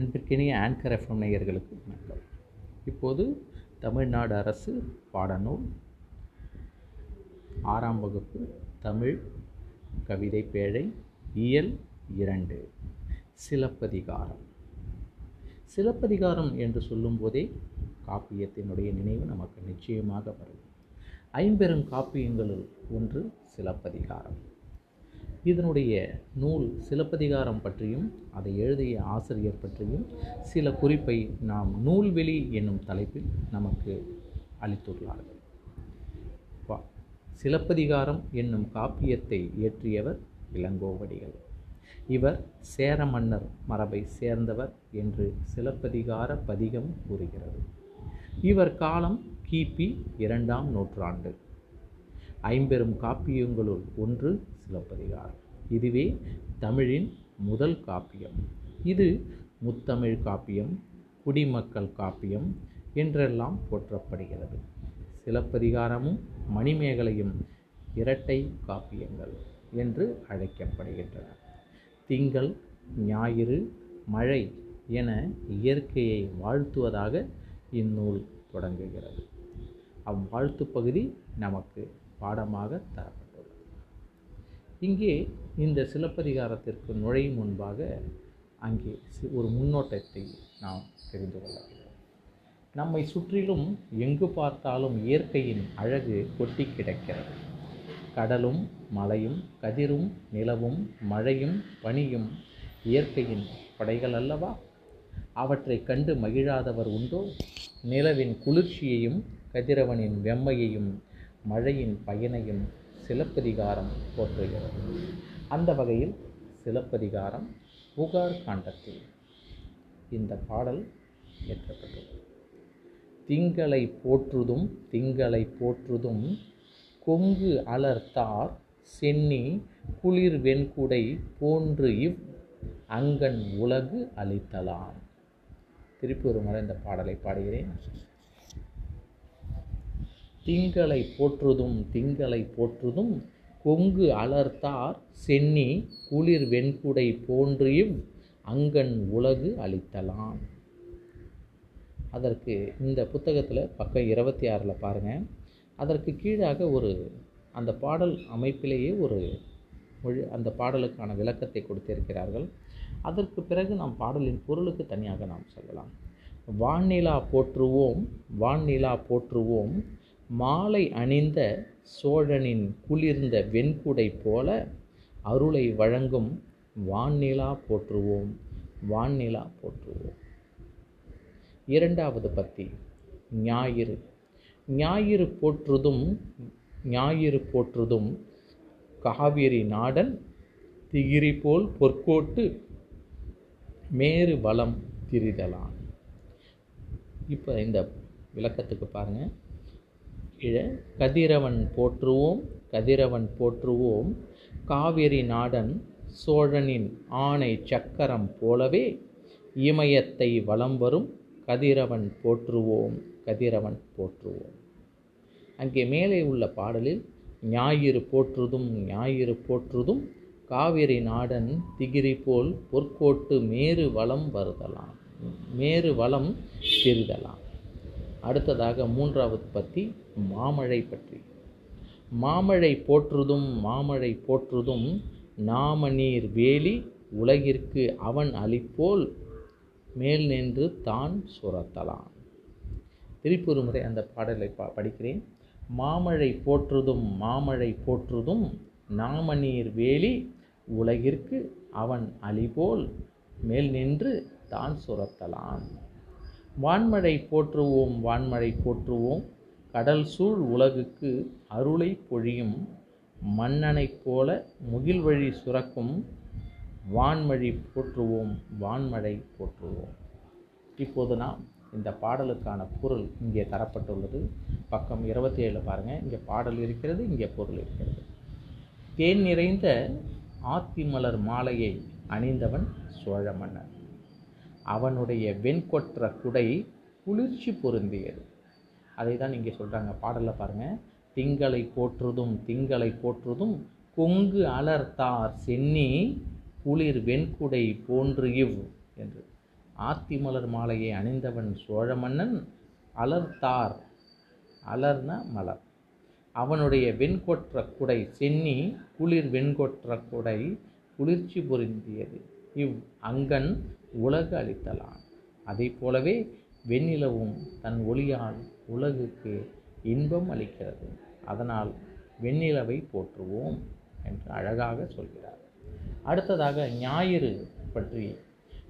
அன்பிற்கினிய anchor FM நேயர்களுக்கு வணக்கம். இப்போது தமிழ்நாடு அரசு பாடநூல் ஆறாம் வகுப்பு தமிழ் கவிதை பேழை இயல் இரண்டு சிலப்பதிகாரம். சிலப்பதிகாரம் என்று சொல்லும்போதே காப்பியத்தினுடைய நினைவு நமக்கு நிச்சயமாக வரும். ஐம்பெரும் காப்பியங்களுள் ஒன்று சிலப்பதிகாரம். இதனுடைய நூல் சிலப்பதிகாரம் பற்றியும் அதை எழுதிய ஆசிரியர் பற்றியும் சில குறிப்பை நாம் நூல்வெளி என்னும் தலைப்பில் நமக்கு அளித்துள்ளார்கள். வா- சிலப்பதிகாரம் என்னும் காப்பியத்தை இயற்றியவர் இளங்கோவடிகள். இவர் சேர மன்னர் மரபை சேர்ந்தவர் என்று சிலப்பதிகார பதிகம் கூறுகிறது. இவர் காலம் கிபி இரண்டாம் நூற்றாண்டு. ஐம்பெரும் காப்பியங்களுள் ஒன்று சிலப்பதிகாரம். இதுவே தமிழின் முதல் காப்பியம். இது முத்தமிழ் காப்பியம் குடிமக்கள் காப்பியம் என்றெல்லாம் போற்றப்படுகிறது. சிலப்பதிகாரமும் மணிமேகலையும் இரட்டை காப்பியங்கள் என்று அழைக்கப்படுகின்றன. திங்கள் ஞாயிறு மழை என இயற்கையை வாழ்த்துவதாக இந்நூல் தொடங்குகிறது. அவ்வாழ்த்து பகுதி நமக்கு பாடமாக தரப்பட்டுள்ளது. இங்கே இந்த சிலப்பதிகாரத்திற்கு நுழையும் முன்பாக அங்கே ஒரு முன்னோட்டத்தை நாம் தெரிந்து கொள்ள வேண்டும். நம்மை சுற்றிலும் எங்கு பார்த்தாலும் இயற்கையின் அழகு கொட்டி கிடக்கிறது. கடலும் மலையும் கதிரும் நிலவும் மழையும் பனியும் இயற்கையின் படைகள் அல்லவா? அவற்றை கண்டு மகிழாதவர் உண்டோ? நிலவின் குளிர்ச்சியையும் கதிரவனின் வெம்மையையும் மழையின் பயனையும் சிலப்பதிகாரம் போற்றுகிறது. அந்த வகையில் சிலப்பதிகாரம் புகார் காண்டத்தில் இந்த பாடல் இயற்றப்பட்டுள்ளது திங்களை போற்றுதும் திங்களை போற்றுதும் கொங்கு அலர்த்தார் சென்னி குளிர் வெண்குடை போன்று இவ் அங்கன் உலகு அளித்தலாம். திருப்பி ஒரு முறை இந்த பாடலை பாடுகிறேன். திங்களை போற்றுதும் திங்களை போற்றுதும் கொங்கு அலர்த்தார் சென்னி குளிர் வெண்குடை போன்றியும் அங்கன் உலகு அளித்தலாம். அதற்கு இந்த புத்தகத்தில் பக்கம் இருபத்தி ஆறில் பாருங்கள் அதற்கு கீழாக ஒரு அந்த பாடல் அமைப்பிலேயே ஒரு மொழி அந்த பாடலுக்கான விளக்கத்தை கொடுத்திருக்கிறார்கள். அதற்கு பிறகு நாம் பாடலின் பொருளுக்கு தனியாக நாம் சொல்லலாம். வான்நிலா போற்றுவோம் வான்நிலா போற்றுவோம் மாலை அணிந்த சோழனின் குளிர்ந்த வெண்குடை போல அருளை வழங்கும் வான்நிலா போற்றுவோம் வான்நிலா போற்றுவோம். இரண்டாவது பத்தி ஞாயிறு. ஞாயிறு போற்றுதும் ஞாயிறு போற்றுதும் காவிரி நாடன் திகிரி போல் பொற்கோட்டு மேறு வளம் திரிதலான். இப்போ இந்த விளக்கத்துக்கு பாருங்கள் இழ கதிரவன் போற்றுவோம் கதிரவன் போற்றுவோம். காவிரி நாடன் சோழனின் ஆணை சக்கரம் போலவே இமயத்தை வலம் வரும் கதிரவன் போற்றுவோம் கதிரவன் போற்றுவோம். அங்கே மேலே உள்ள பாடலில் ஞாயிறு போற்றுதும் ஞாயிறு போற்றுதும் காவிரி நாடன் திகிரி போல் பொற்கோட்டு மேரு வளம் வருதலாம் மேரு வளம் திருதலாம் அடுத்ததாக மூன்றாவது பத்தி மாமழை பற்றி. மாமழை போற்றுதும் மாமழை போற்றுதும் நாம நீர் வேலி உலகிற்கு அவன் அளிப்போல் மேல் நின்று தான் சுரத்தலாம். திருப்பூர் முறை அந்த பாடலை பா படிக்கிறேன். மாமழை போற்றுதும் மாமழை போற்றுதும் நாம நீர் வேலி உலகிற்கு அவன் அழிபோல் மேல் நின்று தான் சுரத்தலாம். வான்மழை போற்றுவோம் வான்மழை போற்றுவோம். கடல் சூழ் உலகுக்கு அருளை பொழியும். மன்னனைப் போல முகில் வழி சுரக்கும். வான்மழி போற்றுவோம் வான்மழை போற்றுவோம். இப்போது நாம் இந்த பாடலுக்கான பொருள் இங்கே தரப்பட்டுள்ளது. பக்கம் இருபத்தி ஏழில் பாருங்கள் இங்கே பாடல் இருக்கிறது இங்கே பொருள் இருக்கிறது. தேன் நிறைந்த ஆத்திமலர் மாலையை அணிந்தவன் சோழ மன்னன் அவனுடைய வெண்கொற்ற குடை குளிர்ச்சி பொருந்தியது. அதை தான் இங்கே சொல்கிறாங்க பாடலில் பாருங்கள் திங்களை போற்றுதும் திங்களை போற்றுதும் கொங்கு அலர்த்தார் சென்னி குளிர் வெண்குடை போன்று இவ் என்று ஆத்திமலர் மாலையை அணிந்தவன் சோழ மன்னன் அலர்த்தார். அலர்ன மலர். அவனுடைய வெண்கொற்ற குடை சென்னி குளிர் வெண்கொற்ற குடை குளிர்ச்சி பொருந்தியது. இவ் அங்கன் உலகு அளித்தலான் அதை போலவே வெண்ணிலவும் தன் ஒளியால் உலகுக்கு இன்பம் அளிக்கிறது. அதனால் வெண்ணிலவை போற்றுவோம் என்று அழகாக சொல்கிறார். அடுத்ததாக ஞாயிறு பற்றி.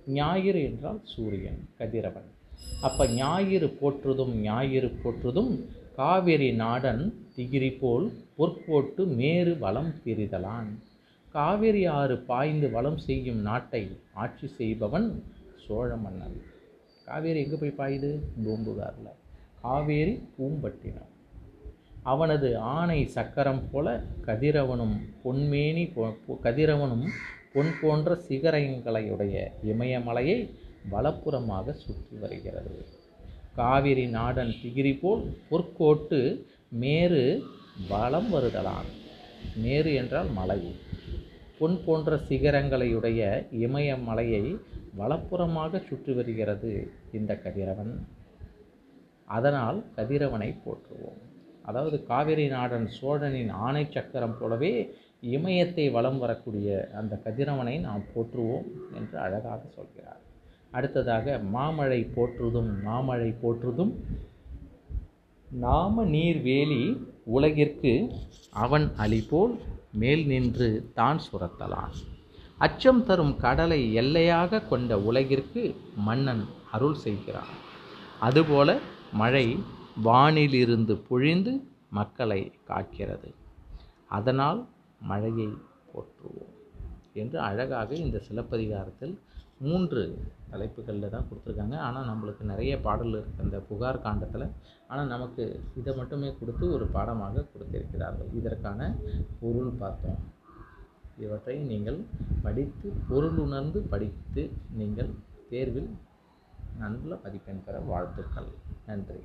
ஞாயிறு என்றால் சூரியன் கதிரவன். அப்போ ஞாயிறு போற்றுதும் ஞாயிறு போற்றுதும் காவிரி நாடன் திகிரி போல் பொற்போட்டு மேறு வளம் பிரிதலான். காவிரி ஆறு பாய்ந்து வளம் செய்யும் நாட்டை ஆட்சி செய்பவன் சோழ மன்னன். காவேரி எங்கே போய் பாயுது? பூம்புகாரில். காவேரி பூம்பட்டினம். அவனது ஆணை சக்கரம் போல கதிரவனும் பொன்மேனி பொ- கதிரவனும் பொன் போன்ற சிகரங்களையுடைய இமயமலையை வலப்புறமாக சுற்றி வருகிறது. காவிரி நாடன் திகிரி போல் பொற்கோட்டு மேரு வலம் வருதலான். மேரு என்றால் மலை. பொன் போன்ற சிகரங்களையுடைய இமயமலையை வலப்புறமாக சுற்றி வருகிறது இந்த கதிரவன். அதனால் கதிரவனை போற்றுவோம். அதாவது காவிரி நாடன் சோழனின் ஆணை சக்கரம் போலவே இமயத்தை வலம் வரக்கூடிய அந்த கதிரவனை நாம் போற்றுவோம் என்று அழகாக சொல்கிறார். அடுத்ததாக மாமழை போற்றுதும் மாமழை போற்றுதும். நாம நீர் வேலி உலகிற்கு அவன் அலிபோல் மேல் நின்று தான் சுரத்தலான். அச்சம் தரும் கடலை எல்லையாக கொண்ட உலகிற்கு மன்னன் அருள் செய்கிறான். அதுபோல மழை வானிலிருந்து பொழிந்து மக்களை காக்கிறது. அதனால் மழையை போற்றுவோம். என்று அழகாக இந்த சிலப்பதிகாரத்தில் மூன்று தலைப்புகளில் தான் கொடுத்துருக்காங்க. ஆனால் நம்மளுக்கு நிறைய பாடல் இருக்குது அந்த புகார் காண்டத்தில். ஆனால் நமக்கு இதை மட்டுமே கொடுத்து ஒரு பாடமாக கொடுத்திருக்கிறார்கள். இதற்கான பொருள் பார்த்தோம். இவற்றை நீங்கள் படித்து பொருள் உணர்ந்து படித்து நீங்கள் தேர்வில் நல்ல மதிப்பெண் பெற வாழ்த்துக்கள். நன்றி.